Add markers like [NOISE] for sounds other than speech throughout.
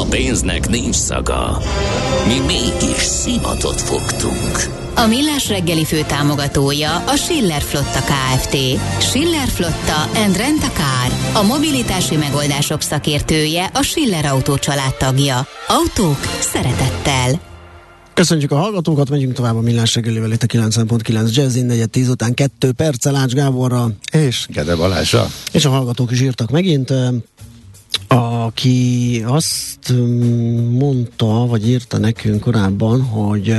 A pénznek nincs szaga. Mi mégis szimatot fogtunk. A Millás reggeli fő támogatója a Schiller Flotta KFT. Schiller Flotta and Rent a Car. A mobilitási megoldások szakértője a Schiller Autó tagja. Autók szeretettel. Köszönjük a hallgatókat, megyünk tovább a Millás reggelivel itt a 90.9 Jazzin, 4 10 után 2 perccel Ács Gáborra. És Gede Balázsa. És a hallgatók is írtak megint aki azt mm, mondta, vagy írta nekünk korábban, hogy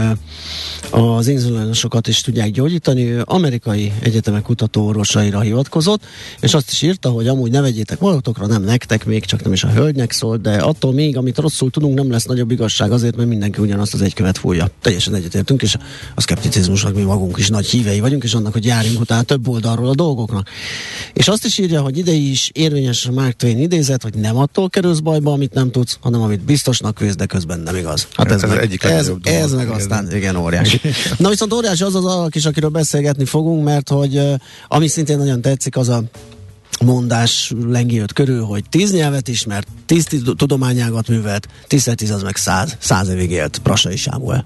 az inzulinosokat is tudják gyógyítani, ő amerikai egyetemek kutatóorvosaira hivatkozott, és azt is írta, hogy amúgy ne vegyétek magatokra, nem nektek, még csak nem is a hölgynek szólt, de attól még, amit rosszul tudunk, nem lesz nagyobb igazság azért, mert mindenki ugyanazt az egy követ fújja. Teljesen egyetértünk, és a szkepticizmusnak mi magunk is nagy hívei vagyunk, és annak, hogy járjunk utána több oldalról a dolgoknak. És azt is írja, hogy ide is érvényes Mark Twain idézet, hogy nem attól kerülsz bajba, amit nem tudsz, hanem amit biztosnak vész, de közben nem igaz. Hát ez, ez, meg, egyik ez, ez meg aztán, igen, óriási. [LAUGHS] Na viszont óriási az az alak is, akiről beszélgetni fogunk, mert hogy ami szintén nagyon tetszik, az a mondás lengi körül, hogy tíz nyelvet ismert, tíz tudományágat művelt, tíz tíz az meg száz, száz évig élt Prasai Sámuel.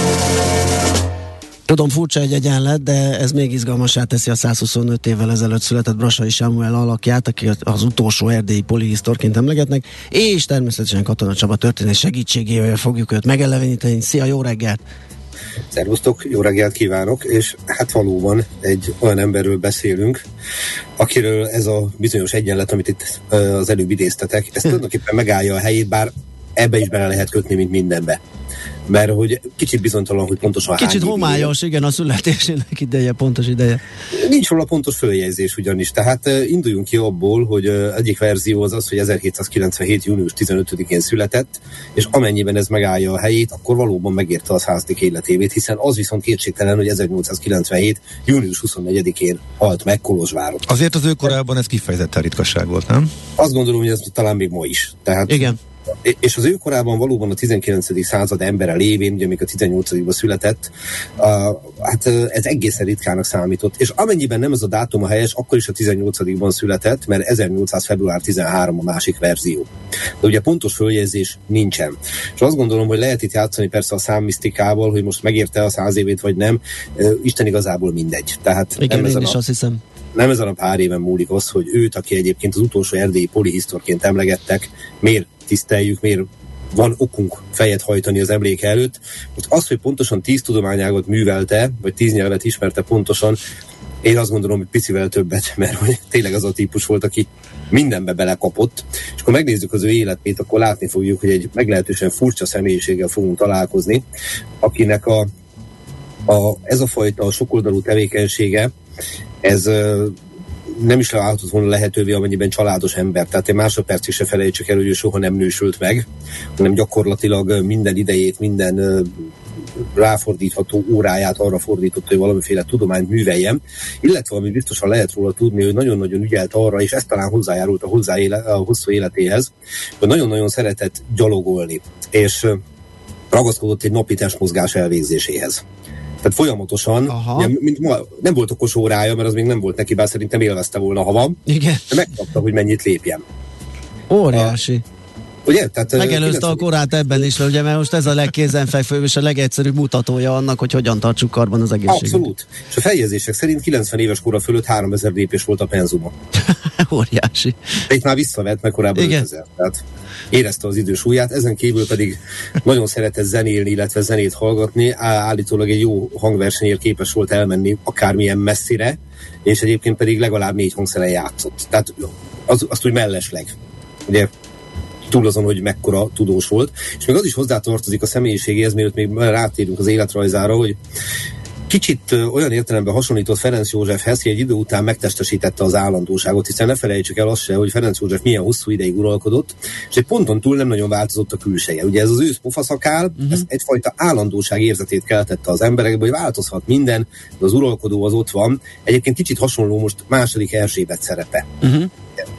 Tudom, furcsa egy egyenlet, de ez még izgalmasá teszi a 125 évvel ezelőtt született Brasai Samuel alakját, aki az utolsó erdélyi polihisztorként emlegetnek, és természetesen Katona Csaba történés segítségével fogjuk őt megeleveníteni. Szia, jó reggelt! Szervusztok, jó reggelt kívánok, és hát valóban egy olyan emberről beszélünk, akiről ez a bizonyos egyenlet, amit itt az előbb idéztetek, ez [LAUGHS] tulajdonképpen megállja a helyét, bár ebbe is bele lehet kötni, mint mindenbe mert hogy kicsit bizonytalan, hogy pontosan Kicsit homályos, igen, a születésének ideje, pontos ideje. Nincs róla pontos följegyzés ugyanis, tehát induljunk ki abból, hogy egyik verzió az az, hogy 1797. június 15-én született, és amennyiben ez megállja a helyét, akkor valóban megérte a százdik életévét, hiszen az viszont kétségtelen, hogy 1897. június 24-én halt meg Kolozsváron. Azért az ő korában ez kifejezetten ritkaság volt, nem? Azt gondolom, hogy ez talán még ma is. Tehát igen és az ő korában valóban a 19. század embere lévén, ugye még a 18 született, uh, hát ez egészen ritkának számított, és amennyiben nem ez a dátum a helyes, akkor is a 18-ban született, mert 1800. február 13 a másik verzió. De ugye pontos följegyzés nincsen. És azt gondolom, hogy lehet itt játszani persze a számmisztikával, hogy most megérte a száz évét vagy nem, uh, Isten igazából mindegy. Tehát Igen, nem én is a... azt hiszem nem ezen a pár éven múlik az, hogy őt, aki egyébként az utolsó erdélyi polihisztorként emlegettek, miért tiszteljük, miért van okunk fejet hajtani az emléke előtt. Most az, hogy pontosan tíz tudományágot művelte, vagy tíz nyelvet ismerte pontosan, én azt gondolom, hogy picivel többet, [LAUGHS] mert hogy tényleg az a típus volt, aki mindenbe belekapott, és akkor megnézzük az ő életét, akkor látni fogjuk, hogy egy meglehetősen furcsa személyiséggel fogunk találkozni, akinek a, a, ez a fajta sokoldalú tevékenysége, ez nem is állhatott volna lehetővé, amennyiben családos ember. Tehát egy másodpercig se felejtsük el, hogy ő soha nem nősült meg, hanem gyakorlatilag minden idejét, minden ráfordítható óráját arra fordított, hogy valamiféle tudományt műveljem, illetve ami biztosan lehet róla tudni, hogy nagyon-nagyon ügyelt arra, és ez talán hozzájárult a, hozzá éle, a hosszú életéhez, hogy nagyon-nagyon szeretett gyalogolni, és ragaszkodott egy napi testmozgás elvégzéséhez. Tehát folyamatosan, ugye, mint ma, nem volt okos órája, mert az még nem volt neki, bár szerintem élvezte volna, ha van. Igen. De megkapta, hogy mennyit lépjen. Óriási. A, Ugye? Tehát, Megelőzte a korát ebben is, ugye, mert most ez a legkézenfekvőbb és a legegyszerűbb mutatója annak, hogy hogyan tartsuk karban az egészséget. Abszolút. És a feljegyzések szerint 90 éves kora fölött 3000 lépés volt a penzuma. [LAUGHS] Óriási. De itt már visszavett, meg korábban Igen. 5000. Tehát érezte az idős újját, ezen kívül pedig nagyon szeretett zenélni, illetve zenét hallgatni. Állítólag egy jó hangversenyért képes volt elmenni akármilyen messzire, és egyébként pedig legalább négy hangszeren játszott. Tehát az, azt úgy mellesleg. Ugye túl azon, hogy mekkora tudós volt. És még az is hozzátartozik a személyiségéhez, mielőtt még rátérünk az életrajzára, hogy kicsit olyan értelemben hasonlított Ferenc Józsefhez, hogy egy idő után megtestesítette az állandóságot, hiszen ne felejtsük el azt se, hogy Ferenc József milyen hosszú ideig uralkodott, és egy ponton túl nem nagyon változott a külseje. Ugye ez az ősz pofaszakál, uh-huh. ez egyfajta állandóság érzetét keltette az emberekbe, hogy változhat minden, de az uralkodó az ott van. Egyébként kicsit hasonló most második Erzsébet szerepe. Uh-huh.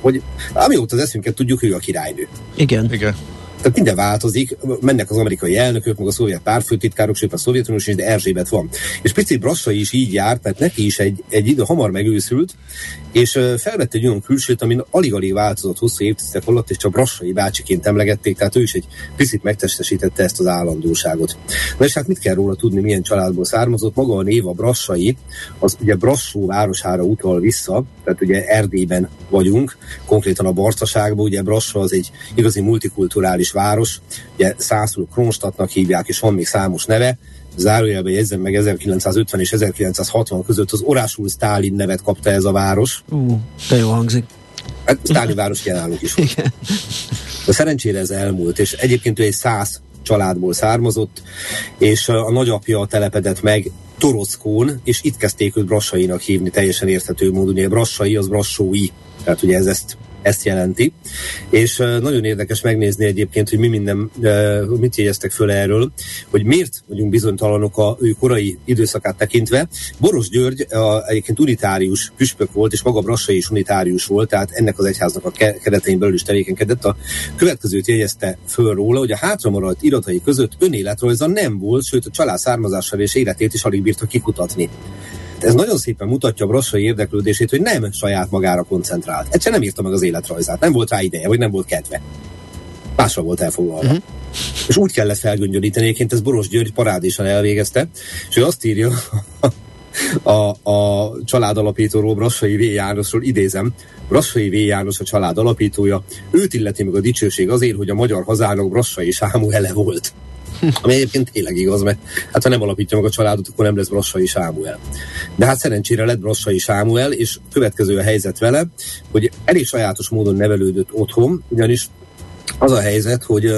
Hogy amióta az eszünket tudjuk, ő a királynő. Igen. Igen. Tehát minden változik, mennek az amerikai elnökök, meg a szovjet párfőtitkárok, sőt a Szovjetuniós is, de Erzsébet van. És picit Brassai is így jár, mert neki is egy, egy idő hamar megőszült, és felvette egy olyan külsőt, ami alig-alig változott hosszú évtizedek alatt, és csak Brassai bácsiként emlegették, tehát ő is egy picit megtestesítette ezt az állandóságot. Na és hát mit kell róla tudni, milyen családból származott? Maga a név a Brassai, az ugye Brassó városára utal vissza, tehát ugye Erdélyben vagyunk, konkrétan a Barcaságban, ugye Brassa az egy igazi multikulturális város, ugye Szászló Kronstadtnak hívják, és van még számos neve, zárójelben jegyzem meg 1950 és 1960 között az Orásul Stálin nevet kapta ez a város. Ú, uh, de jó hangzik. Hát Stálin város jelenleg is. [LAUGHS] Igen. De szerencsére ez elmúlt, és egyébként ő egy száz családból származott, és a nagyapja telepedett meg Torockón, és itt kezdték őt Brassainak hívni, teljesen érthető módon. Ugye Brassai az Brassói, tehát ugye ez ezt ezt jelenti. És nagyon érdekes megnézni egyébként, hogy mi minden, mit jegyeztek föl erről, hogy miért vagyunk bizonytalanok a ő korai időszakát tekintve. Boros György uh, egyébként unitárius püspök volt, és maga Brassai is unitárius volt, tehát ennek az egyháznak a keretein belül is tevékenykedett. A következőt jegyezte föl róla, hogy a hátramaradt iratai között önéletrajza nem volt, sőt a család származásával és életét is alig bírta kikutatni ez nagyon szépen mutatja a Brassai érdeklődését, hogy nem saját magára koncentrált. Egyszerűen nem írta meg az életrajzát, nem volt rá ideje, vagy nem volt kedve. Másra volt elfoglalva. Uh-huh. És úgy kellett felgöngyölíteni, egyébként ez Boros György parádésan elvégezte, és ő azt írja a, a család alapítóról, Brassai V. Jánosról, idézem, Brassai V. János a család alapítója, őt illeti meg a dicsőség azért, hogy a magyar hazának Brassai Sámuele volt. [LAUGHS] Ami egyébként tényleg igaz, mert hát ha nem alapítja meg a családot, akkor nem lesz Brassai Sámuel. De hát szerencsére lett Brassai Sámuel, és következő a helyzet vele, hogy elég sajátos módon nevelődött otthon, ugyanis az a helyzet, hogy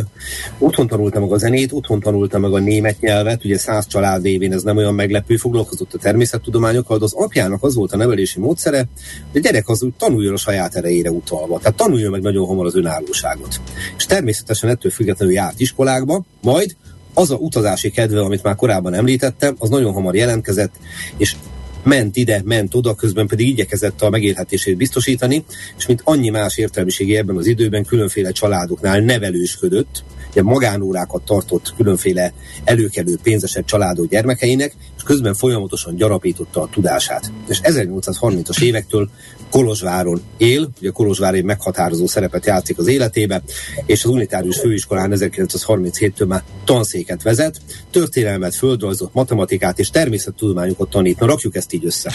otthon tanulta meg a zenét, otthon tanulta meg a német nyelvet, ugye száz család évén ez nem olyan meglepő, foglalkozott a természettudományokkal, de az apjának az volt a nevelési módszere, hogy a gyerek az úgy tanuljon a saját erejére utalva, tehát tanuljon meg nagyon hamar az önállóságot. És természetesen ettől függetlenül járt iskolákba, majd az a utazási kedve, amit már korábban említettem, az nagyon hamar jelentkezett, és ment ide, ment oda, közben pedig igyekezett a megélhetését biztosítani, és mint annyi más értelmiségi ebben az időben különféle családoknál nevelősködött, ugye magánórákat tartott különféle előkelő pénzesebb családok gyermekeinek, és közben folyamatosan gyarapította a tudását. És 1830-as évektől Kolozsváron él, ugye Kolozsvár egy meghatározó szerepet játszik az életébe, és az unitárius főiskolán 1937-től már tanszéket vezet, történelmet, földrajzot, matematikát és természettudományokat tanít. Na rakjuk ezt így össze.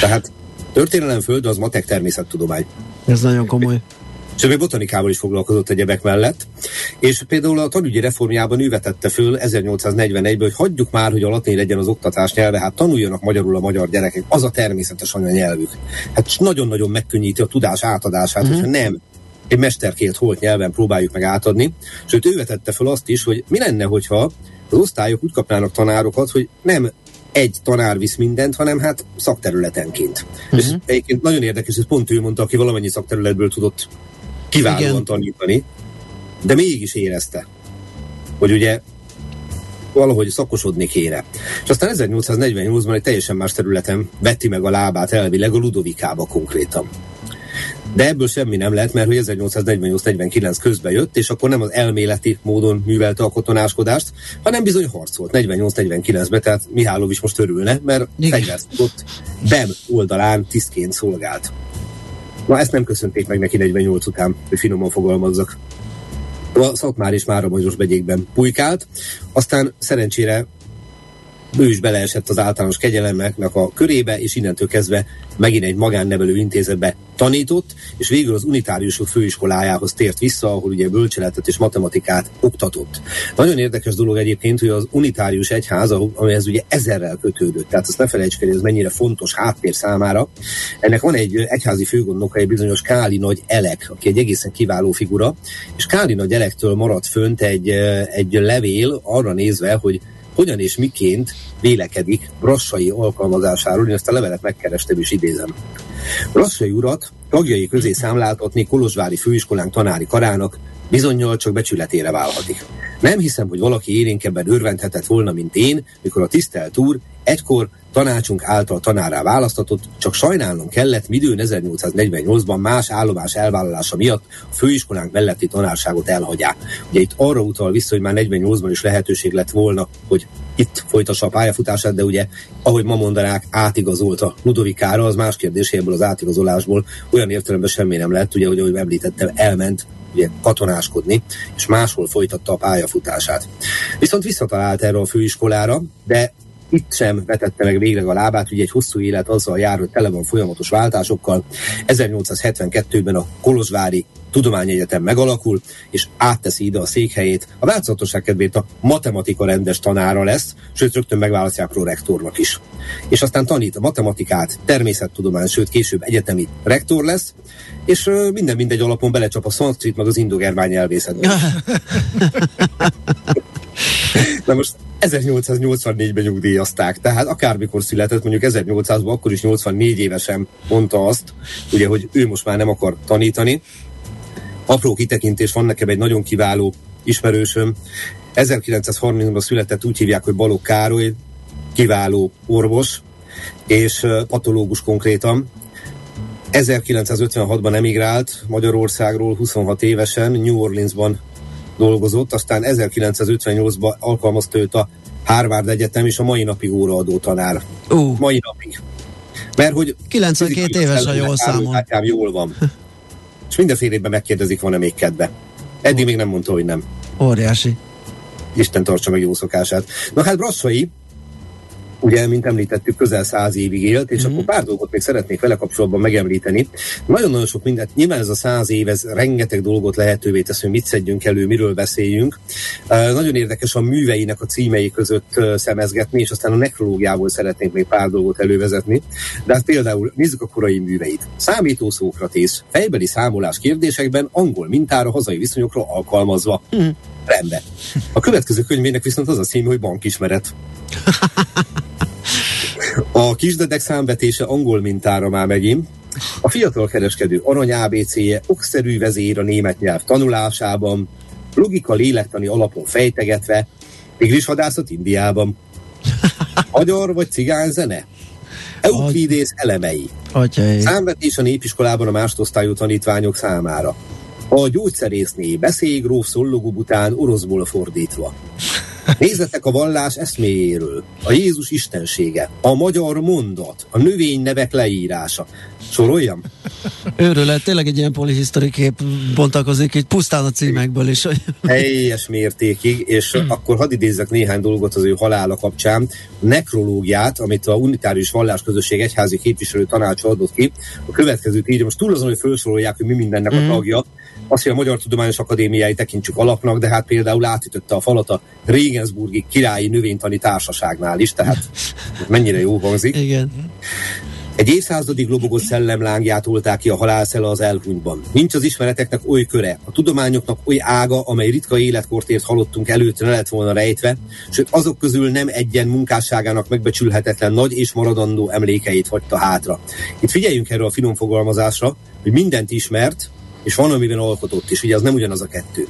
Tehát történelem, földrajz, matek, természettudomány. Ez nagyon komoly és még botanikával is foglalkozott egyebek mellett. És például a tanügyi reformjában ő vetette föl 1841-ben, hogy hagyjuk már, hogy a latin legyen az oktatás nyelve, hát tanuljanak magyarul a magyar gyerekek, az a természetes anyanyelvük. Hát nagyon-nagyon megkönnyíti a tudás átadását, mm-hmm. hogyha nem egy mesterkélt holt nyelven próbáljuk meg átadni. Sőt, ő vetette fel azt is, hogy mi lenne, hogyha az osztályok úgy kapnának tanárokat, hogy nem egy tanár visz mindent, hanem hát szakterületenként. Uh-huh. És egyébként nagyon érdekes, hogy pont ő mondta, aki valamennyi szakterületből tudott kiválóan Igen. tanítani, de mégis érezte, hogy ugye valahogy szakosodni kéne. És aztán 1848-ban egy teljesen más területen vetti meg a lábát elvileg a Ludovikába konkrétan. De ebből semmi nem lett, mert hogy 1848-49 közben jött, és akkor nem az elméleti módon művelte a katonáskodást, hanem bizony harcolt 48-49-ben, tehát Mihálov is most örülne, mert fegyvert tudott, BEM oldalán tisztként szolgált. Na ezt nem köszönték meg neki 48 után, hogy finoman fogalmazzak. A Szatmár és Mára Magyos begyékben pulykált, aztán szerencsére ő is beleesett az általános kegyelemeknek a körébe, és innentől kezdve megint egy magánnevelő intézetbe tanított, és végül az unitáriusok főiskolájához tért vissza, ahol ugye bölcseletet és matematikát oktatott. Nagyon érdekes dolog egyébként, hogy az unitárius egyház, amihez ugye ezerrel kötődött, tehát azt ne felejtsük, hogy ez mennyire fontos háttér számára. Ennek van egy egyházi főgondnoka, egy bizonyos Káli Nagy Elek, aki egy egészen kiváló figura, és Káli Nagy Elektől maradt fönt egy, egy levél arra nézve, hogy hogyan és miként vélekedik Brassai alkalmazásáról, én ezt a levelet megkerestem és idézem. Brassai urat tagjai közé számláltatni Kolozsvári főiskolánk tanári karának bizonyal csak becsületére válhatik. Nem hiszem, hogy valaki élénkebben örvendhetett volna, mint én, mikor a tisztelt úr egykor tanácsunk által tanárá választatott, csak sajnálnom kellett, midőn 1848-ban más állomás elvállalása miatt a főiskolánk melletti tanárságot elhagyják. Ugye itt arra utal vissza, hogy már 48-ban is lehetőség lett volna, hogy itt folytassa a pályafutását, de ugye, ahogy ma mondanák, átigazolta Ludovikára, az más kérdés, ebből az átigazolásból olyan értelemben semmi nem lett, ugye, hogy ahogy említettem, elment ugye, katonáskodni, és máshol folytatta a pályafutását. Viszont visszatalált erre a főiskolára, de itt sem vetette meg végleg a lábát, ugye egy hosszú élet azzal jár, hogy tele van folyamatos váltásokkal. 1872-ben a Kolozsvári Tudományegyetem megalakul, és átteszi ide a székhelyét. A változatosság kedvéért a matematika rendes tanára lesz, sőt rögtön megválasztják prorektornak is. És aztán tanít a matematikát, természettudomány, sőt később egyetemi rektor lesz, és minden mindegy alapon belecsap a szanszkrit, meg az indogermány nyelvészetbe. [LAUGHS] Na most 1884-ben nyugdíjazták, tehát akármikor született, mondjuk 1800-ban, akkor is 84 évesen mondta azt, ugye, hogy ő most már nem akar tanítani. Apró kitekintés van nekem egy nagyon kiváló ismerősöm, 1930-ban született, úgy hívják, hogy Balogh Károly, kiváló orvos, és patológus konkrétan. 1956-ban emigrált Magyarországról 26 évesen, New Orleansban dolgozott, aztán 1958-ban alkalmazta őt a Harvard Egyetem, és a mai napig óraadó tanár. Uh. Mai napig. Mert hogy 92 éves, ha jól számol. jól van. [LAUGHS] és mindenféle évben megkérdezik, van-e még kedve. Eddig oh. még nem mondta, hogy nem. Óriási. Isten tartsa meg jó szokását. Na hát Brassai ugye, mint említettük, közel száz évig élt, és mm-hmm. akkor pár dolgot még szeretnék vele kapcsolatban megemlíteni. Nagyon-nagyon sok mindent, nyilván ez a száz év, ez rengeteg dolgot lehetővé tesz, hogy mit szedjünk elő, miről beszéljünk. Uh, nagyon érdekes a műveinek a címei között uh, szemezgetni, és aztán a nekrológiából szeretnénk még pár dolgot elővezetni. De hát például nézzük a korai műveit. Számító Szókratész, fejbeli számolás kérdésekben angol mintára hazai viszonyokra alkalmazva. Mm. Rendben. A következő könyvének viszont az a cím, hogy bankismeret. [LAUGHS] A kisdedek számvetése angol mintára már megint. A fiatal kereskedő arany ABC-je okszerű vezér a német nyelv tanulásában, logika lélektani alapon fejtegetve, tigris hadászat Indiában. Magyar vagy cigány zene? Euklidész elemei. Atyai. Számvetés a népiskolában a másodosztályú tanítványok számára. A gyógyszerészné beszélj szollogó után oroszból fordítva. Nézzetek a vallás eszméjéről, a Jézus istensége, a magyar mondat, a növénynevek leírása. Soroljam? Őről tényleg egy ilyen polihisztori kép bontakozik így pusztán a címekből is. Helyes mértékig, és akkor hadd idézzek néhány dolgot az ő halála kapcsán. A nekrológiát, amit a unitárius vallásközösség egyházi képviselő tanács adott ki, a következőt írja. Most túl azon, hogy felsorolják, hogy mi mindennek a mm. tagja, azt, hogy a Magyar Tudományos Akadémiái tekintsük alapnak, de hát például átütötte a falat a Regensburgi Királyi Növénytani Társaságnál is, tehát mennyire jó hangzik. Igen. Egy évszázadig lobogott szellemlángját olták ki a halálszele az elhunyban. Nincs az ismereteknek oly köre, a tudományoknak oly ága, amely ritka életkortért halottunk előtt ne lett volna rejtve, sőt azok közül nem egyen munkásságának megbecsülhetetlen nagy és maradandó emlékeit hagyta hátra. Itt figyeljünk erre a finom fogalmazásra, hogy mindent ismert, és van, amiben alkotott is, ugye az nem ugyanaz a kettő.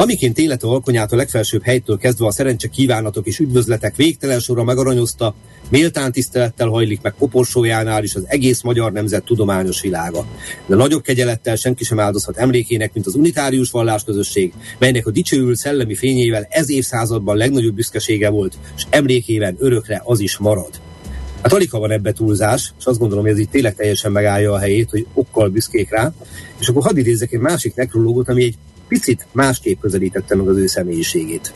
Amiként élete alkonyát a legfelsőbb helytől kezdve a szerencse kívánatok és üdvözletek végtelen sorra megaranyozta, méltán tisztelettel hajlik meg koporsójánál is az egész magyar nemzet tudományos világa. De nagyobb kegyelettel senki sem áldozhat emlékének, mint az unitárius vallásközösség, melynek a dicsőült szellemi fényével ez évszázadban legnagyobb büszkesége volt, és emlékében örökre az is marad. Hát alig van ebbe túlzás, és azt gondolom, hogy ez itt tényleg teljesen megállja a helyét, hogy okkal büszkék rá. És akkor hadd idézzek egy másik nekrológot, ami egy picit másképp közelítette meg az ő személyiségét.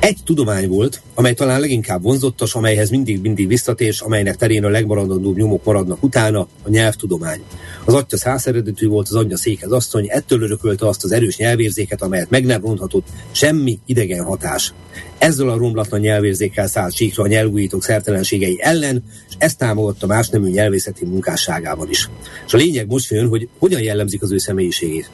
egy tudomány volt, amely talán leginkább vonzottas, amelyhez mindig-mindig visszatés, amelynek terén a legmaradandóbb nyomok maradnak utána, a nyelvtudomány. Az atya száz eredetű volt, az anyja székhez asszony, ettől örökölte azt az erős nyelvérzéket, amelyet meg nem ronthatott semmi idegen hatás. Ezzel a romlatlan nyelvérzékkel szállt síkra a nyelvújítók szertelenségei ellen, és ezt támogatta más nemű nyelvészeti munkásságában is. És a lényeg most jön, hogy hogyan jellemzik az ő személyiségét.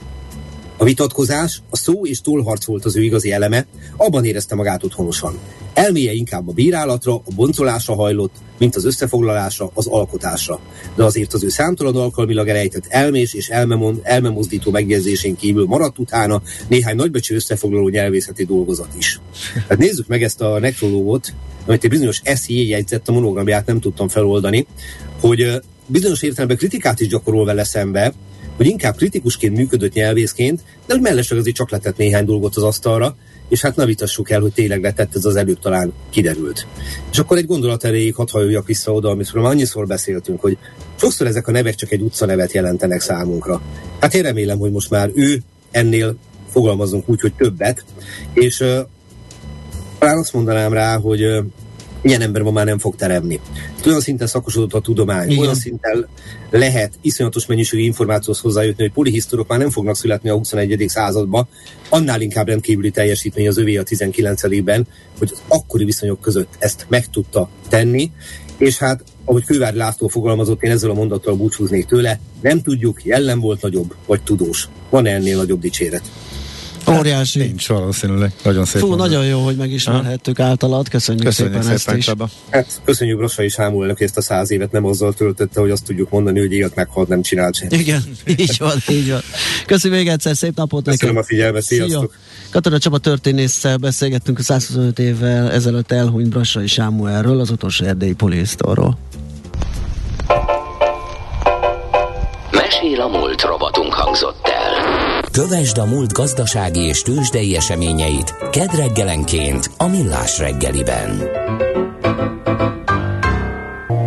A vitatkozás, a szó és tollharc volt az ő igazi eleme, abban érezte magát otthonosan. Elméje inkább a bírálatra, a boncolásra hajlott, mint az összefoglalásra, az alkotásra. De azért az ő számtalan alkalmilag elejtett elmés és elmemon, elmemozdító megjegyzésén kívül maradt utána néhány nagybecsű összefoglaló nyelvészeti dolgozat is. Hát nézzük meg ezt a nekrológot, amit egy bizonyos SZJ jegyzett, a monogramját nem tudtam feloldani, hogy bizonyos értelemben kritikát is gyakorol vele szembe, hogy inkább kritikusként működött nyelvészként, de hogy mellesleg azért csak letett néhány dolgot az asztalra, és hát ne vitassuk el, hogy tényleg letett ez az előbb talán kiderült. És akkor egy gondolat erejéig hadd hajoljak vissza oda, amit már annyiszor beszéltünk, hogy sokszor ezek a nevek csak egy utcanevet jelentenek számunkra. Hát én remélem, hogy most már ő ennél fogalmazunk úgy, hogy többet, és uh, talán azt mondanám rá, hogy uh, ilyen ember ma már nem fog teremni. Olyan szinten szakosodott a tudomány, Igen. olyan szinten lehet iszonyatos mennyiségű információhoz hozzájutni, hogy polihisztorok már nem fognak születni a 21. században, annál inkább rendkívüli teljesítmény az övé a 19-ben, hogy az akkori viszonyok között ezt meg tudta tenni, és hát, ahogy Kővár László fogalmazott, én ezzel a mondattal búcsúznék tőle, nem tudjuk, jellem volt nagyobb, vagy tudós. Van ennél nagyobb dicséret? Óriási. Nincs valószínűleg. Nagyon szép. Fú, mondani. nagyon jó, hogy megismerhettük általad. Köszönjük, Köszönjük szépen, szépen ezt is. Hát, köszönjük Rossai Sámuelnek ezt a száz évet nem azzal töltötte, hogy azt tudjuk mondani, hogy élt meghalt, nem csinált sem. Igen, így van, így van. Köszönjük még egyszer, szép napot Köszönöm neked. a figyelmet, sziasztok. Szia. Katona Csaba történésszel beszélgettünk a 125 évvel ezelőtt elhunyt Brassai Sámuelről, az utolsó erdélyi polisztorról. Mesél a múlt robotunk hangzott el. Kövesd a múlt gazdasági és tőzsdei eseményeit kedd reggelenként a Millás reggeliben.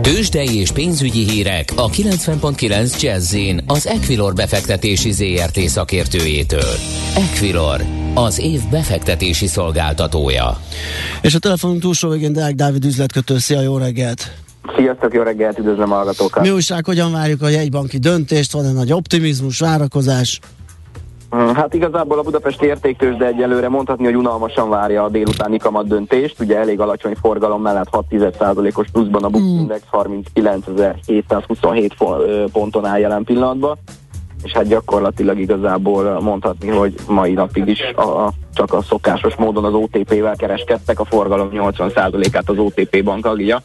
Tőzsdei és pénzügyi hírek a 90.9 jazz az Equilor befektetési ZRT szakértőjétől. Equilor, az év befektetési szolgáltatója. És a telefonunk túlsó végén Deák Dávid üzletkötő. Szia, jó reggelt! Sziasztok, jó reggelt, üdvözlöm a hallgatókat! Mi újság, hogyan várjuk a jegybanki döntést? Van-e nagy optimizmus, várakozás? Hát igazából a Budapesti értéktős, de egyelőre mondhatni, hogy unalmasan várja a délutáni kamat döntést. Ugye elég alacsony forgalom mellett 6,1%-os pluszban a Bux mm. Index 39.727 ponton áll jelen pillanatban. És hát gyakorlatilag igazából mondhatni, hogy mai napig is a, a, csak a szokásos módon az OTP-vel kereskedtek, a forgalom 80%-át az OTP bank agja,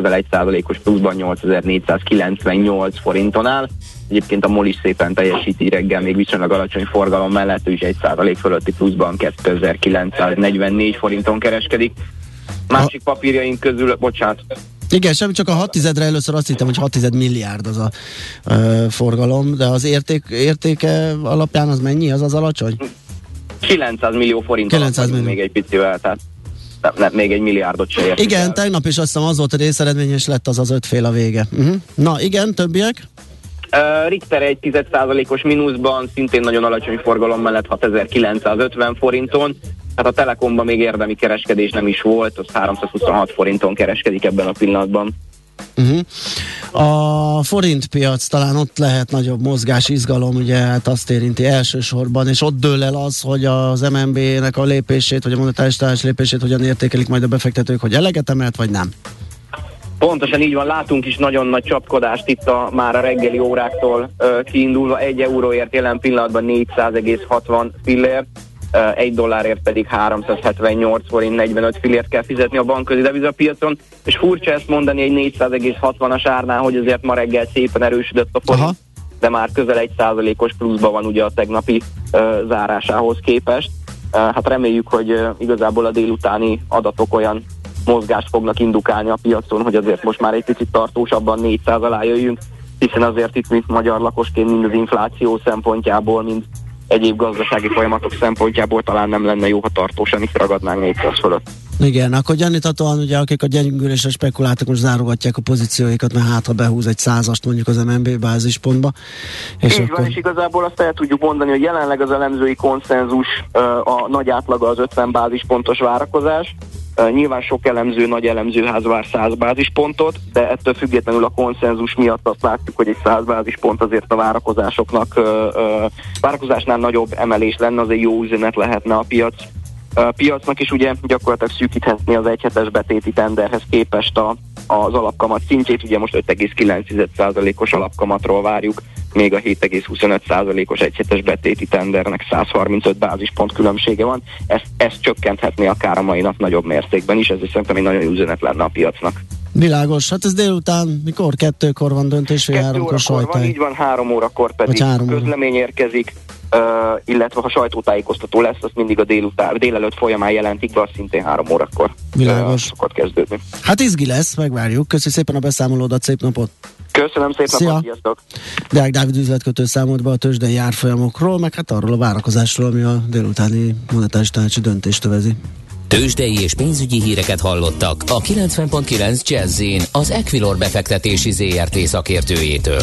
közel 1%-os pluszban 8498 forinton áll Egyébként a MOL is szépen teljesíti reggel, még viszonylag alacsony forgalom mellett, ő is egy százalék fölötti pluszban 2944 forinton kereskedik. Másik papírjaink közül, bocsánat, igen, semmi, csak a 6 re először azt hittem, hogy 6 milliárd az a ö, forgalom, de az érték, értéke alapján az mennyi, az az alacsony? 900 millió forint 900 millió. még egy picivel, tehát nem, nem, még egy milliárdot se érték Igen, el. tegnap is azt hiszem az volt a részeredmény, és lett az az öt fél a vége. Uh-huh. Na igen, többiek? Uh, Richter egy 10%-os mínuszban, szintén nagyon alacsony forgalom mellett 6950 forinton. Hát a Telekomban még érdemi kereskedés nem is volt, az 326 forinton kereskedik ebben a pillanatban. Uh-huh. A forint piac talán ott lehet nagyobb mozgás, izgalom, ugye hát azt érinti elsősorban, és ott dől el az, hogy az MNB-nek a lépését, vagy a monetáris lépését hogyan értékelik majd a befektetők, hogy eleget emelt, vagy nem. Pontosan így van, látunk is nagyon nagy csapkodást itt a, már a reggeli óráktól uh, kiindulva. Egy euróért jelen pillanatban 400,60 fillért, egy dollárért pedig 378 forint 45 fillért kell fizetni a bankközi devizapiacon, és furcsa ezt mondani egy 400,60-as árnál, hogy azért ma reggel szépen erősödött a forint, Aha. de már közel egy százalékos pluszban van ugye a tegnapi uh, zárásához képest. Uh, hát reméljük, hogy uh, igazából a délutáni adatok olyan mozgást fognak indukálni a piacon, hogy azért most már egy picit tartósabban 400 alá jöjjünk, hiszen azért itt, mint magyar lakosként, mind az infláció szempontjából, mind egyéb gazdasági folyamatok szempontjából talán nem lenne jó, ha tartósan itt ragadnánk 400 fölött. Igen, akkor gyaníthatóan ugye akik a gyengülésre spekuláltak, most zárogatják a pozícióikat, mert hát ha behúz egy százast mondjuk az MNB bázispontba. És Így akkor... van, és igazából azt el tudjuk mondani, hogy jelenleg az elemzői konszenzus a nagy átlaga az 50 bázispontos várakozás, Nyilván sok elemző, nagy elemzőház vár 100 bázispontot, de ettől függetlenül a konszenzus miatt azt látjuk, hogy egy 100 bázispont azért a várakozásoknak, várakozásnál nagyobb emelés lenne, az egy jó üzenet lehetne a piac. A piacnak is ugye gyakorlatilag szűkíthetni az egyhetes betéti tenderhez képest a, az alapkamat szintjét, ugye most 5,9%-os alapkamatról várjuk, még a 7,25%-os egyhetes betéti tendernek 135 bázispont különbsége van, ezt, ezt csökkenthetné akár a mai nap nagyobb mértékben is, ez is szerintem egy nagyon jó üzenet lenne a piacnak. Világos, hát ez délután, mikor? Kettőkor van döntés, vagy háromkor sajtály? van, így van, három órakor pedig három közlemény érkezik, uh, illetve ha sajtótájékoztató lesz, azt mindig a délután, délelőtt folyamán jelentik be, az szintén három órakor Világos. Uh, szokott kezdődni. Hát izgi lesz, megvárjuk. Köszönjük szépen a beszámolódat, szép napot! Köszönöm szépen, Szia. napot, sziasztok! Deák Dávid üzletkötő számolt be a tőzsdei árfolyamokról, meg hát arról a várakozásról, ami a délutáni monetáris tanácsi döntést övezi. Tőzsdei és pénzügyi híreket hallottak a 90.9 jazz az Equilor befektetési ZRT szakértőjétől.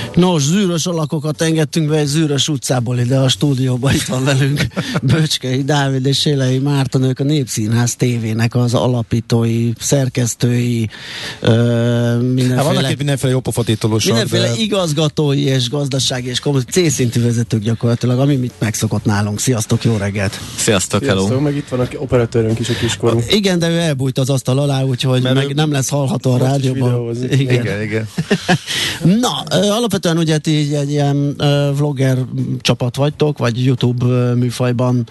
Nos, zűrös alakokat engedtünk be egy zűrös utcából ide a stúdióba. Itt van velünk Böcskei Dávid és Sélei Márton, ők a Népszínház tévének az alapítói, szerkesztői, ö, mindenféle... Hát vannak itt mindenféle jópofatítolósak. Mindenféle de... igazgatói és gazdasági és C-szintű vezetők gyakorlatilag, ami mit megszokott nálunk. Sziasztok, jó reggelt! Sziasztok, hello! Sziasztok, meg itt van a operatőrünk is a kiskorú. Igen, de ő elbújt az asztal alá, úgyhogy Mert meg nem lesz hallható a rádióban. Igen, igen. igen. [LAUGHS] Na, alapvetően alapvetően ugye ti egy, egy ilyen uh, vlogger csapat vagytok, vagy YouTube uh, műfajban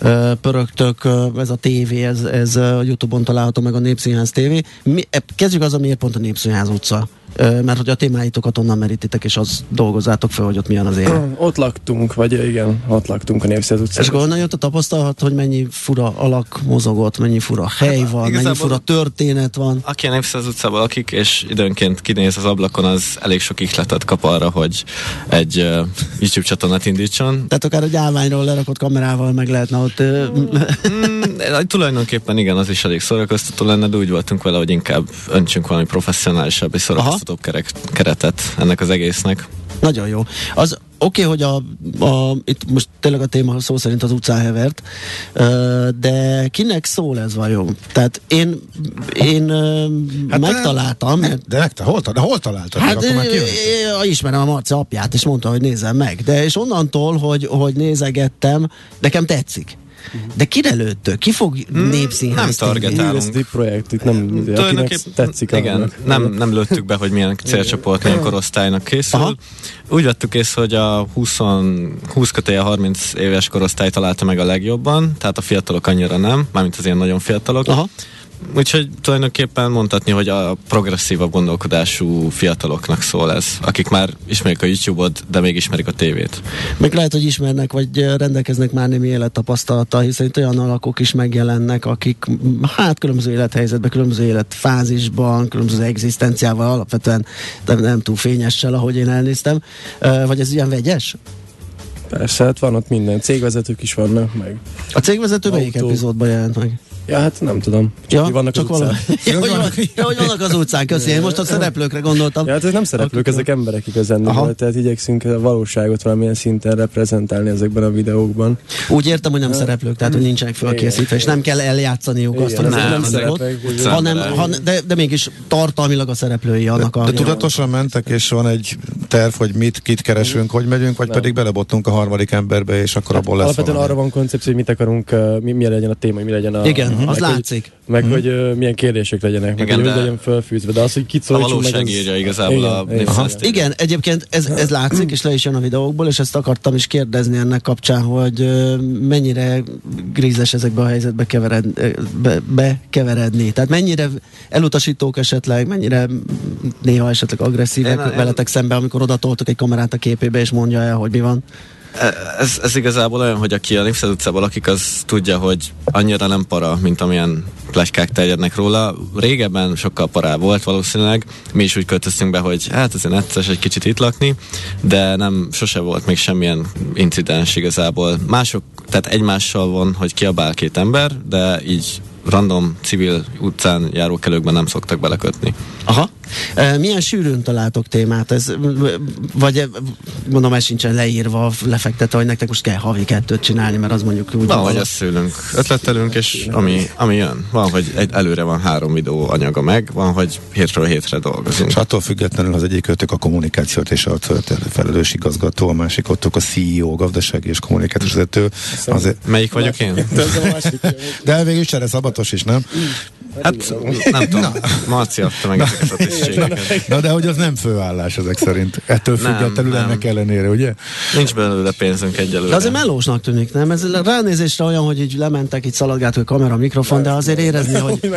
uh, pörögtök, uh, ez a tévé, ez, ez uh, YouTube-on található meg a Népszínház tévé. Mi, e, kezdjük az, miért pont a Népszínház utca mert hogy a témáitokat onnan merítitek, és az dolgozzátok fel, hogy ott milyen az élet. Ott laktunk, vagy igen, ott laktunk a Népszert utcán. És akkor onnan jött a tapasztalat, hogy mennyi fura alak mozogott, mennyi fura hely hát, van, mennyi fura történet van. Aki a Népszert utcában lakik, és időnként kinéz az ablakon, az elég sok ihletet kap arra, hogy egy uh, YouTube csatornát indítson. Tehát akár a gyáványról lerakott kamerával meg lehetne ott... Uh, mm, tulajdonképpen igen, az is elég szórakoztató lenne, de úgy voltunk vele, hogy inkább öntsünk valami professzionálisabb és szórakoztató biztosítóbb kerek, keretet ennek az egésznek. Nagyon jó. Az oké, okay, hogy a, a, itt most tényleg a téma szó szerint az utcán hevert, de kinek szól ez vajon? Tehát én, én hát megtaláltam. De, de, de, hol, de hol találtad? Hát meg, akkor már ismerem a Marci apját, és mondta, hogy nézzem meg. De és onnantól, hogy, hogy nézegettem, nekem tetszik. De kire lőttök? Ki fog hmm, népszínház Nem targetálunk. projekt, itt nem, akinek tetszik. Igen, nem, nem lőttük be, hogy milyen célcsoport, milyen korosztálynak készül. Aha. Úgy vettük észre, hogy a 20, 20 kötélye 30 éves korosztály találta meg a legjobban, tehát a fiatalok annyira nem, mármint az ilyen nagyon fiatalok. Aha. Úgyhogy tulajdonképpen mondhatni, hogy a progresszívabb gondolkodású fiataloknak szól ez, akik már ismerik a YouTube-ot, de még ismerik a tévét. Még lehet, hogy ismernek, vagy rendelkeznek már némi élettapasztalattal, hiszen itt olyan alakok is megjelennek, akik hát különböző élethelyzetben, különböző életfázisban, különböző egzisztenciával alapvetően nem, nem túl fényessel, ahogy én elnéztem. Vagy ez ilyen vegyes? Persze, hát van ott minden. Cégvezetők is vannak meg. A cégvezető melyik epizódban jelent meg? Ja, hát nem tudom. Csak ja, vannak csak az utcán. Ja, hogy, van, ja, hogy vannak az utcán, köszi. Én most a szereplőkre gondoltam. Ja, hát ez nem szereplők, ezek emberek igazán. Aha. Tehát igyekszünk a valóságot valamilyen szinten reprezentálni ezekben a videókban. Úgy értem, hogy nem ja. szereplők, tehát hogy nincsenek felkészítve, és nem kell eljátszaniuk azt, hogy nem, nem szereplők, hanem, han, de, de mégis tartalmilag a szereplői annak de, a... De tudatosan mentek, és van egy terv, hogy mit, kit keresünk, hogy megyünk, vagy nem. pedig belebottunk a harmadik emberbe, és akkor abból lesz Alapvetően arra van koncepció, hogy mit akarunk, mi, mi legyen a téma, mi legyen a, Igen Uh-huh. Az meg, látszik. Hogy, meg, uh-huh. hogy uh, milyen kérdések legyenek, meg igen, hogy legyen fölfűzve, de az, hogy kit A valóság írja igazából igen, a igen, igen. igen, egyébként ez, ez látszik, és le is jön a videókból, és ezt akartam is kérdezni ennek kapcsán, hogy uh, mennyire grízes ezekbe a helyzetbe kevered, be, bekeveredni. Tehát mennyire elutasítók esetleg, mennyire néha esetleg agresszívek én, veletek én... szembe, amikor oda toltok egy kamerát a képébe, és mondja el, hogy mi van. Ez, ez igazából olyan, hogy aki a Népszed utcában lakik, az tudja, hogy annyira nem para, mint amilyen plegykák terjednek róla. Régebben sokkal parább volt valószínűleg. Mi is úgy költöztünk be, hogy hát ez necces egy kicsit itt lakni, de nem, sose volt még semmilyen incidens igazából. Mások, tehát egymással van, hogy kiabál két ember, de így random civil utcán járókelőkben nem szoktak belekötni. Aha. Milyen sűrűn találtok témát? Ez, vagy mondom, ez sincsen leírva, lefektetve, hogy nektek most kell havi kettőt csinálni, mert az mondjuk úgy... Van, hogy ezt szülünk, ötletelünk, és ami, ami jön. Van, hogy egy, előre van három videó anyaga meg, van, hogy hétről hétre dolgozunk. És attól függetlenül az egyik ötök a kommunikációt és a felelős igazgató, a másik ottok a CEO, gazdasági és kommunikációs vezető. Azért... Melyik vagyok én? De végül is erre szabatos is, nem? Hát nem tudom, Marci adta meg ezeket a tisztségeket. Na de hogy az nem főállás ezek szerint. Ettől függetlenül ennek ellenére, ugye? Nincs belőle pénzünk egyelőre. De azért melósnak tűnik, nem? Ez ránézésre olyan, hogy így lementek, így szaladgált a kamera, mikrofon, de azért érezni, hogy...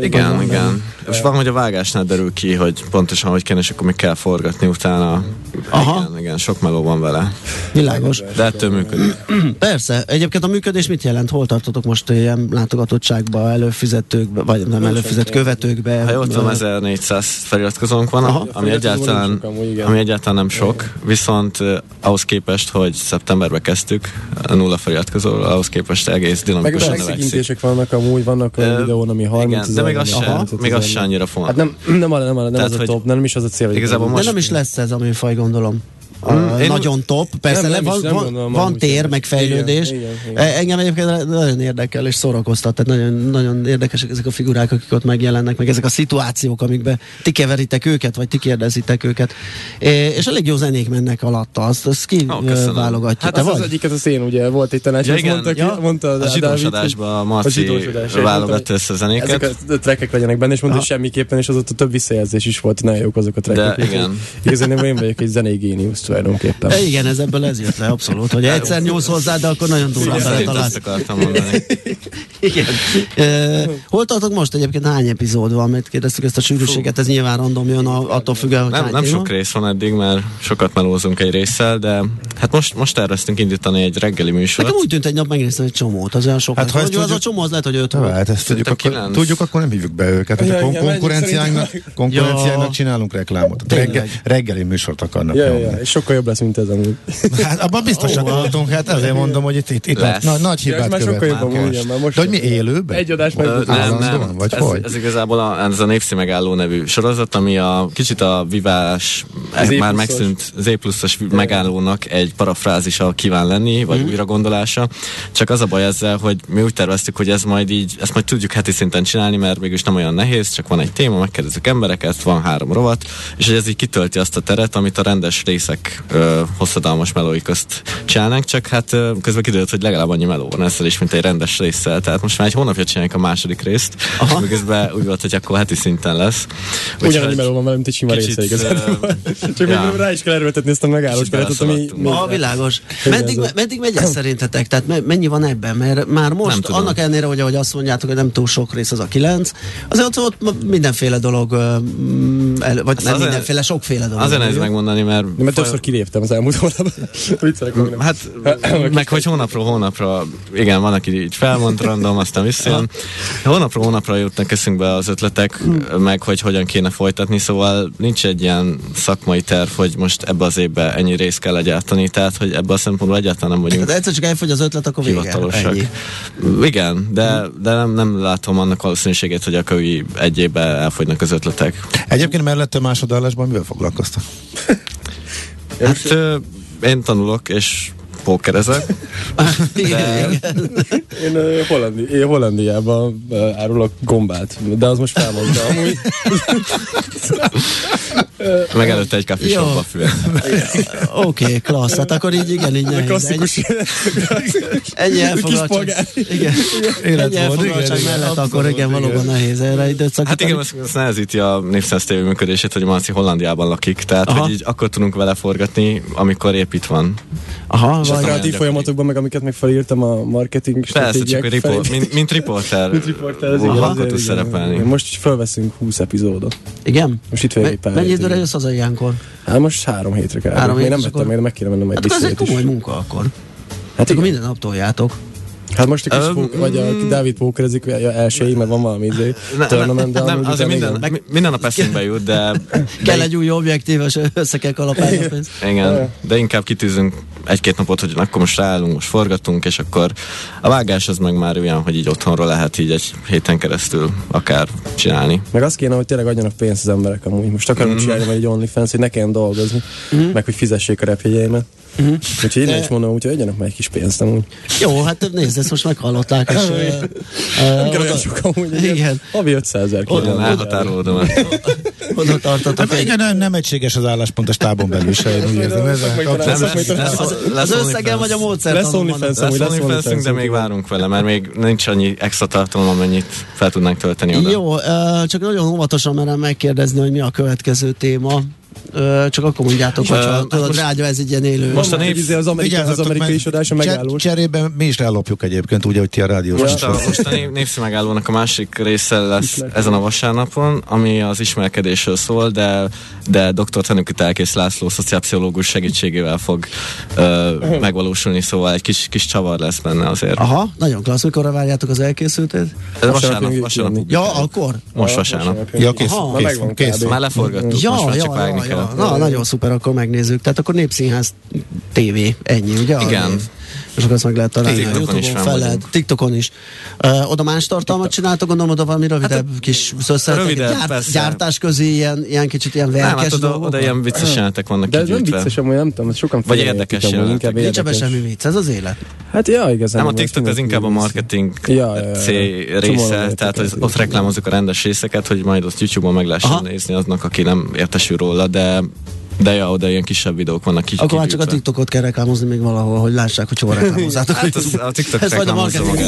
igen, igen. És van, hogy a vágásnál derül ki, hogy pontosan hogy kéne, és akkor még kell forgatni utána. Aha. Igen, igen, sok meló van vele. Világos. De ettől működik. Persze. Egyébként a működés mit jelent? Hol tartotok most ilyen látogatottságba, előfizetőkbe, vagy nem előfizet követőkbe. Ha jól tudom, 1400 feliratkozónk van, Aha, ami, egyáltalán, ami egyáltalán nem sok, viszont uh, ahhoz képest, hogy szeptemberben kezdtük, a nulla feliratkozó, ahhoz képest egész dinamikusan növekszik. Megszegintések vannak amúgy, vannak olyan uh, videón, ami 30 igen, de még az, se, még az se annyira font. Hát nem, nem, nem, nem, nem az a top, nem is az a cél. Igazából most... De nem is lesz ez a műfaj, gondolom. Mm, én nagyon top, persze nem, nem van, van, van, van tér, meg fejlődés. Igen, igen, igen. Engem egyébként nagyon érdekel és szórakoztat, tehát nagyon, nagyon érdekesek ezek a figurák, akik ott megjelennek, meg ezek a szituációk, amikbe ti keveritek őket, vagy ti kérdezitek őket. És elég jó zenék mennek alatta, azt, azt ki oh, válogatja. Hát az, vagy? az egyiket az én, ugye, volt egy tanács, ja, igen. mondta, ja. mondta a, a zsidós adásban a Marci válogat össze zenéket. Ezek a trekkek legyenek benne, és mondta, hogy semmiképpen, és az ott a több visszajelzés is volt, nagyon jók azok a trekkek. De igen. Igazán én vagyok egy zenei géniusz tulajdonképpen. De igen, ez ebből ez jött le, abszolút, hogy egyszer nyúlsz hozzá, de akkor nagyon durván beletalálsz. Ezt akartam mondani. [LAUGHS] igen. Uh, hol tartok most egyébként hány epizód van, mert kérdeztük ezt a sűrűséget, ez nyilván random jön attól függően, hogy Nem, nem sok rész van eddig, mert sokat melózunk egy résszel, de hát most, most terveztünk indítani egy reggeli műsort. Nekem úgy tűnt egy nap megnéztem egy csomót, az olyan sok. Hát, ha hogy az a csomó, az lehet, hogy öt Hát ezt tudjuk, akkor, tudjuk, akkor nem hívjuk be őket. Ja, kon- konkurenciának, konkurenciának csinálunk reklámot. Reggeli műsort akarnak. Ja, ja, és sokkal jobb lesz, mint ez amúgy. [LAUGHS] Hát abban biztosan oh, voltunk, hát ezért mondom, hogy itt, itt, itt nagy, nagy hibát ja, követünk most. most. De hogy mi élőben? Egy adás meg nem, nem. Vagy ez, hogy? ez igazából a, ez a Népszi megálló nevű sorozat, ami a kicsit a vivás, az már megszűnt Z pluszos megállónak egy parafrázisa kíván lenni, vagy mm. újra gondolása. Csak az a baj ezzel, hogy mi úgy terveztük, hogy ez majd így, ezt majd tudjuk heti szinten csinálni, mert mégis nem olyan nehéz, csak van egy téma, megkérdezzük embereket, van három rovat, és hogy ez így kitölti azt a teret, amit a rendes részek ö, hosszadalmas melói közt csinálnánk, csak hát közben kiderült, hogy legalább annyi meló van ezzel is, mint egy rendes résszel. Tehát most már egy hónapja csináljuk a második részt, közben úgy volt, hogy akkor heti szinten lesz. Ugyanannyi meló van velem, mint egy sima része igazából. [LAUGHS] Csak ja. még rá is kell erőltetni ezt a megállós keretet, ami... Ma világos. Meddig, meddig megy ez szerintetek? Tehát mennyi van ebben? Mert már most, annak ellenére, hogy ahogy azt mondjátok, hogy nem túl sok rész az a kilenc, azért ott, ott mindenféle dolog, el, vagy nem mindenféle, sokféle dolog. Azért nehéz megmondani, mert... Mert többször kiléptem az elmúlt hónapban. [LAUGHS] Hát, [CLEARS THROAT] meg hogy hónapról hónapra, igen, van, aki így felmond random, aztán visszajön. Hónapról hónapra jutnak eszünkbe az ötletek, meg hogy hogyan kéne folytatni, szóval nincs egy ilyen szakmai terv, hogy most ebbe az évbe ennyi részt kell legyártani, tehát hogy ebbe a szempontból egyáltalán nem vagyunk. Hát egyszer csak elfogy az ötlet, akkor vége. Ennyi. Igen, de, de nem, nem látom annak valószínűségét, hogy a kövi egy évben elfogynak az ötletek. Egyébként mellette másodállásban mivel foglalkoztak? [LAUGHS] Hát én tanulok, és pókerezek. [LAUGHS] De... én, uh, Hollandi, én Hollandiában uh, árulok gombát, de az most felmondta amúgy. [LAUGHS] Meg előtte egy füvet. [LAUGHS] Oké, okay, klassz. Hát akkor így igen, így nehéz. Klasszikus Ennyi elfoglaltság. Igen. Ennyi elfoglaltság mellett akkor igen, valóban nehéz erre időt Hát igen, az, az nehezíti a Népszáz TV működését, hogy Marci Hollandiában lakik, tehát Aha. hogy így akkor tudunk vele forgatni, amikor épp itt van. Aha, és a kreatív folyamatokban, meg amiket meg felírtam a marketing Persze, csak riport, mint, mint riporter. mint riporter, ez igen. Akkor tudsz szerepelni. Most is felveszünk 20 epizódot. Igen? Most itt pár. Mennyi időre jössz haza ilyenkor? Hát most három hétre kell. Három hétre, nem vettem, még meg kéne mennem egy hát ez egy komoly munka akkor. Hát akkor minden nap toljátok. Hát most a kis um, pók, vagy a mm. Dávid pókerezik elsőig, mert van valami izé, tournament, de nem, azért minden, meg, minden nap eszünkbe jut, de... kell egy új objektív, és össze kell kalapálni a pénzt. Igen, de inkább kitűzünk egy-két napot, hogy akkor most ráállunk, most forgatunk, és akkor a vágás az meg már olyan, hogy így otthonról lehet így egy héten keresztül akár csinálni. Meg azt kéne, hogy tényleg adjanak pénzt az emberek amúgy. Most akarunk mm. csinálni egy OnlyFans, hogy ne kelljen dolgozni, mm. meg hogy fizessék a repjegyeimet. Uh-huh. Úgyhogy én is mondom, úgyhogy adjanak már egy kis pénzt amúgy. Jó, hát nézd, ezt most meghallották. És, nem kell olyan sok amúgy. Igen. Havi 500 ezer kéne. Elhatárolódom. Oda tartatok. Hát, igen, nem, nem egységes az álláspont a stábon belül se, az összegen vagy a módszer. Lesz OnlyFans, de még várunk vele, mert még nincs annyi extra tartalom, amennyit fel tudnánk tölteni oda. Jó, csak nagyon óvatosan merem megkérdezni, hogy mi a következő téma. Csak akkor mondjátok, hogy uh, tudod, rádió, ez egy ilyen élő. Most a nép... az, Amerika, az amerikai isodása megálló. Cserében mi is ellopjuk egyébként, úgy, hogy ti a rádió. Most a, most a népszű megállónak a másik része lesz ezen a vasárnapon, ami az ismerkedésről szól, de, de dr. Tanukit Elkész László szociálpszichológus segítségével fog ö, megvalósulni, szóval egy kis, kis csavar lesz benne azért. Aha, nagyon klassz. Mikorra várjátok az elkészültet? Ez vasárnap, vasárnap. Ja, akkor? Most vasárnap. Ja, kész, kész, kész, Már leforgattuk, ja, most már csak vágni Na, nagyon szuper, akkor megnézzük. Tehát akkor Népszínház TV, ennyi, ugye? Igen és akkor azt meg lehet találni TikTokon a YouTube-on, fel lehet, TikTokon is. Uh, oda más tartalmat csináltok, gondolom, oda valami rövidebb hát, kis rövidebb, gyárt, persze. gyártás közé ilyen, ilyen kicsit ilyen verkes nem, hát oda, oda ilyen vicces jelenetek vannak De ez nem vicces, amúgy nem tudom, sokan Vagy érdekes jelenetek. Nincs ebben semmi vicc, ez az élet. Hát ja, igazán. Nem, a TikTok az inkább a marketing cél része, tehát ott reklámozzuk a rendes részeket, hogy majd azt YouTube-on meg lehessen nézni aznak, aki nem értesül róla, de de ja, oda ilyen kisebb videók vannak így Akkor már csak a TikTokot kell reklámozni még valahol, hogy lássák, hogy hova reklámozzátok. hát az, a TikTok Ez majd a marketing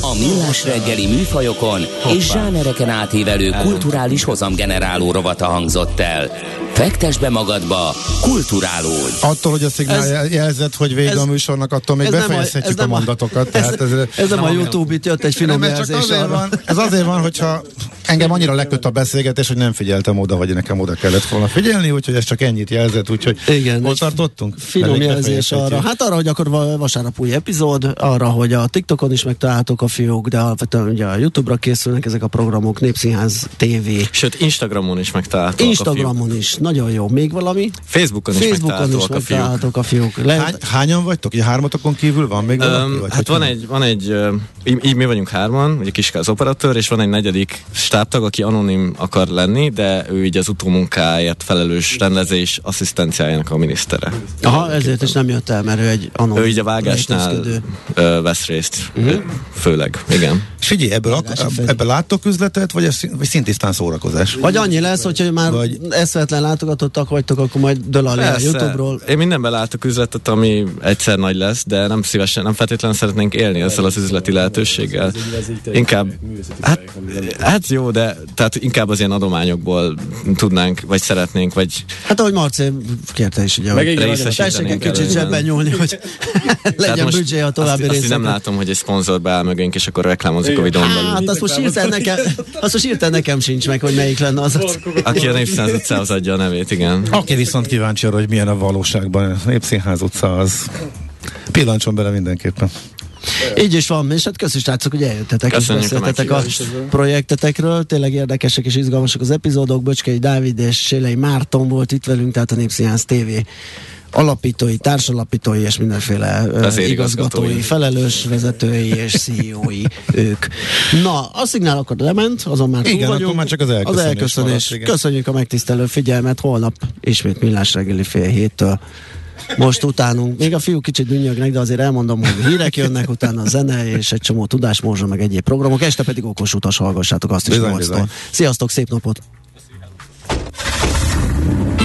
A millás reggeli műfajokon Hoppá. és zsánereken átívelő kulturális hozamgeneráló rovata hangzott el. Fektes be magadba, kulturálódj! Attól, hogy a szignál ez, jelzett, hogy vége ez, a műsornak, attól még befejezhetjük a, a mondatokat. Ez, tehát ez, ez nem a YouTube, itt jött egy finom nem, jelzés azért van, Ez azért van, hogyha engem annyira leköt a beszélgetés, hogy nem figyeltem oda, hogy nekem oda kellett volna figyelni, úgyhogy ez csak ennyit jelzett, úgyhogy Igen, hol tartottunk? Finom jelzés arra. Hát arra, hogy akkor vasárnap új epizód, arra, hogy a TikTokon is megtaláltok a fiúk, de alapvetően ugye a YouTube-ra készülnek ezek a programok, Népszínház TV. Sőt, Instagramon is megtaláltok Instagramon is, nagyon jó. Még valami? Facebookon is Facebookon is a fiúk. A fiúk. Le... Hány, hányan vagytok? Ugye hármatokon kívül van még valaki? Um, hát van egy, van egy így, így mi vagyunk hárman, ugye Kiska az operatőr, és van egy negyedik stábtag, aki anonim akar lenni, de ő így az utómunkáért felelős rendezés asszisztenciájának a minisztere. Aha, ezért is nem jött el, mert ő egy anonim. Ő így a vágásnál ö, vesz részt, uh-huh. főleg, igen. És figyelj, ebből, ak- ebből láttok üzletet, vagy, ez, vagy szintisztán szórakozás? Vagy annyi lesz, hogyha már vagy... eszvetlen látogatottak vagytok, akkor majd dől a YouTube-ról. Én mindenben látok üzletet, ami egyszer nagy lesz, de nem szívesen, nem feltétlenül szeretnénk élni ezzel az üzleti lehetőséggel. Inkább, hát, hát jó, de tehát inkább az ilyen adományokból tudnánk, vagy szeretnénk, vagy... Hát ahogy Marci kérte is, ugye, hogy tessék egy kicsit zsebben nyúlni, hogy [LAUGHS] legyen büdzsé a további azt, azt nem látom, hogy egy szponzor beáll mögénk, és akkor reklámozik a videón belül. Hát azt most írtál nekem, azt most írtál nekem sincs meg, hogy melyik lenne az. Aki a Népszínház utcához adja a nevét, igen. Aki viszont kíváncsi arra, hogy milyen a valóságban. A Népszínház utca az Pillancson bele mindenképpen. Így is van, és hát köszönjük srácok, hogy eljöttetek Köszönjük és beszéltetek a, a projektetekről. Tényleg érdekesek és izgalmasak az epizódok. Böcskei Dávid és Sélei Márton volt itt velünk, tehát a Népszínház TV alapítói, társalapítói és mindenféle uh, igazgatói, felelős vezetői és CEO-i [LAUGHS] ők. Na, a szignál akkor lement, azon már igen, vagyunk. már csak az elköszönés. Az elköszönés. Maradt, Köszönjük a megtisztelő figyelmet, holnap ismét millás reggeli fél héttől most utánunk. Még a fiúk kicsit dünnyögnek, de azért elmondom, hogy hírek jönnek, utána a zene és egy csomó tudásmorzsa, meg egyéb programok. Este pedig okos utas hallgassátok azt is bizony, bizony. Sziasztok, szép napot!